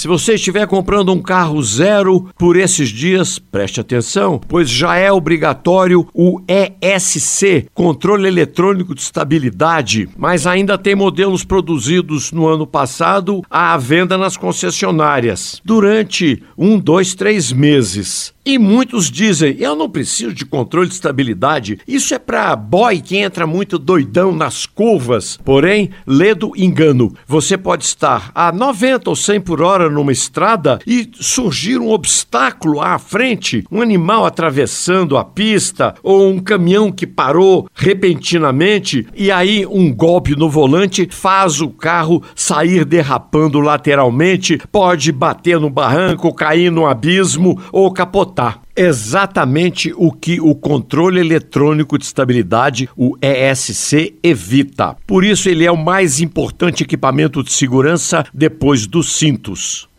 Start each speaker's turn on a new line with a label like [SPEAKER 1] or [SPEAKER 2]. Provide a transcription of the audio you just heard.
[SPEAKER 1] Se você estiver comprando um carro zero por esses dias, preste atenção, pois já é obrigatório o ESC, controle eletrônico de estabilidade, mas ainda tem modelos produzidos no ano passado à venda nas concessionárias durante um, dois, três meses. E muitos dizem: eu não preciso de controle de estabilidade, isso é para boy que entra muito doidão nas curvas. Porém, lê do engano. Você pode estar a 90 ou 100 por hora numa estrada e surgir um obstáculo à frente, um animal atravessando a pista ou um caminhão que parou repentinamente. E aí um golpe no volante faz o carro sair derrapando lateralmente, pode bater no barranco, cair no abismo ou capotar exatamente o que o controle eletrônico de estabilidade, o ESC, evita. Por isso, ele é o mais importante equipamento de segurança depois dos cintos.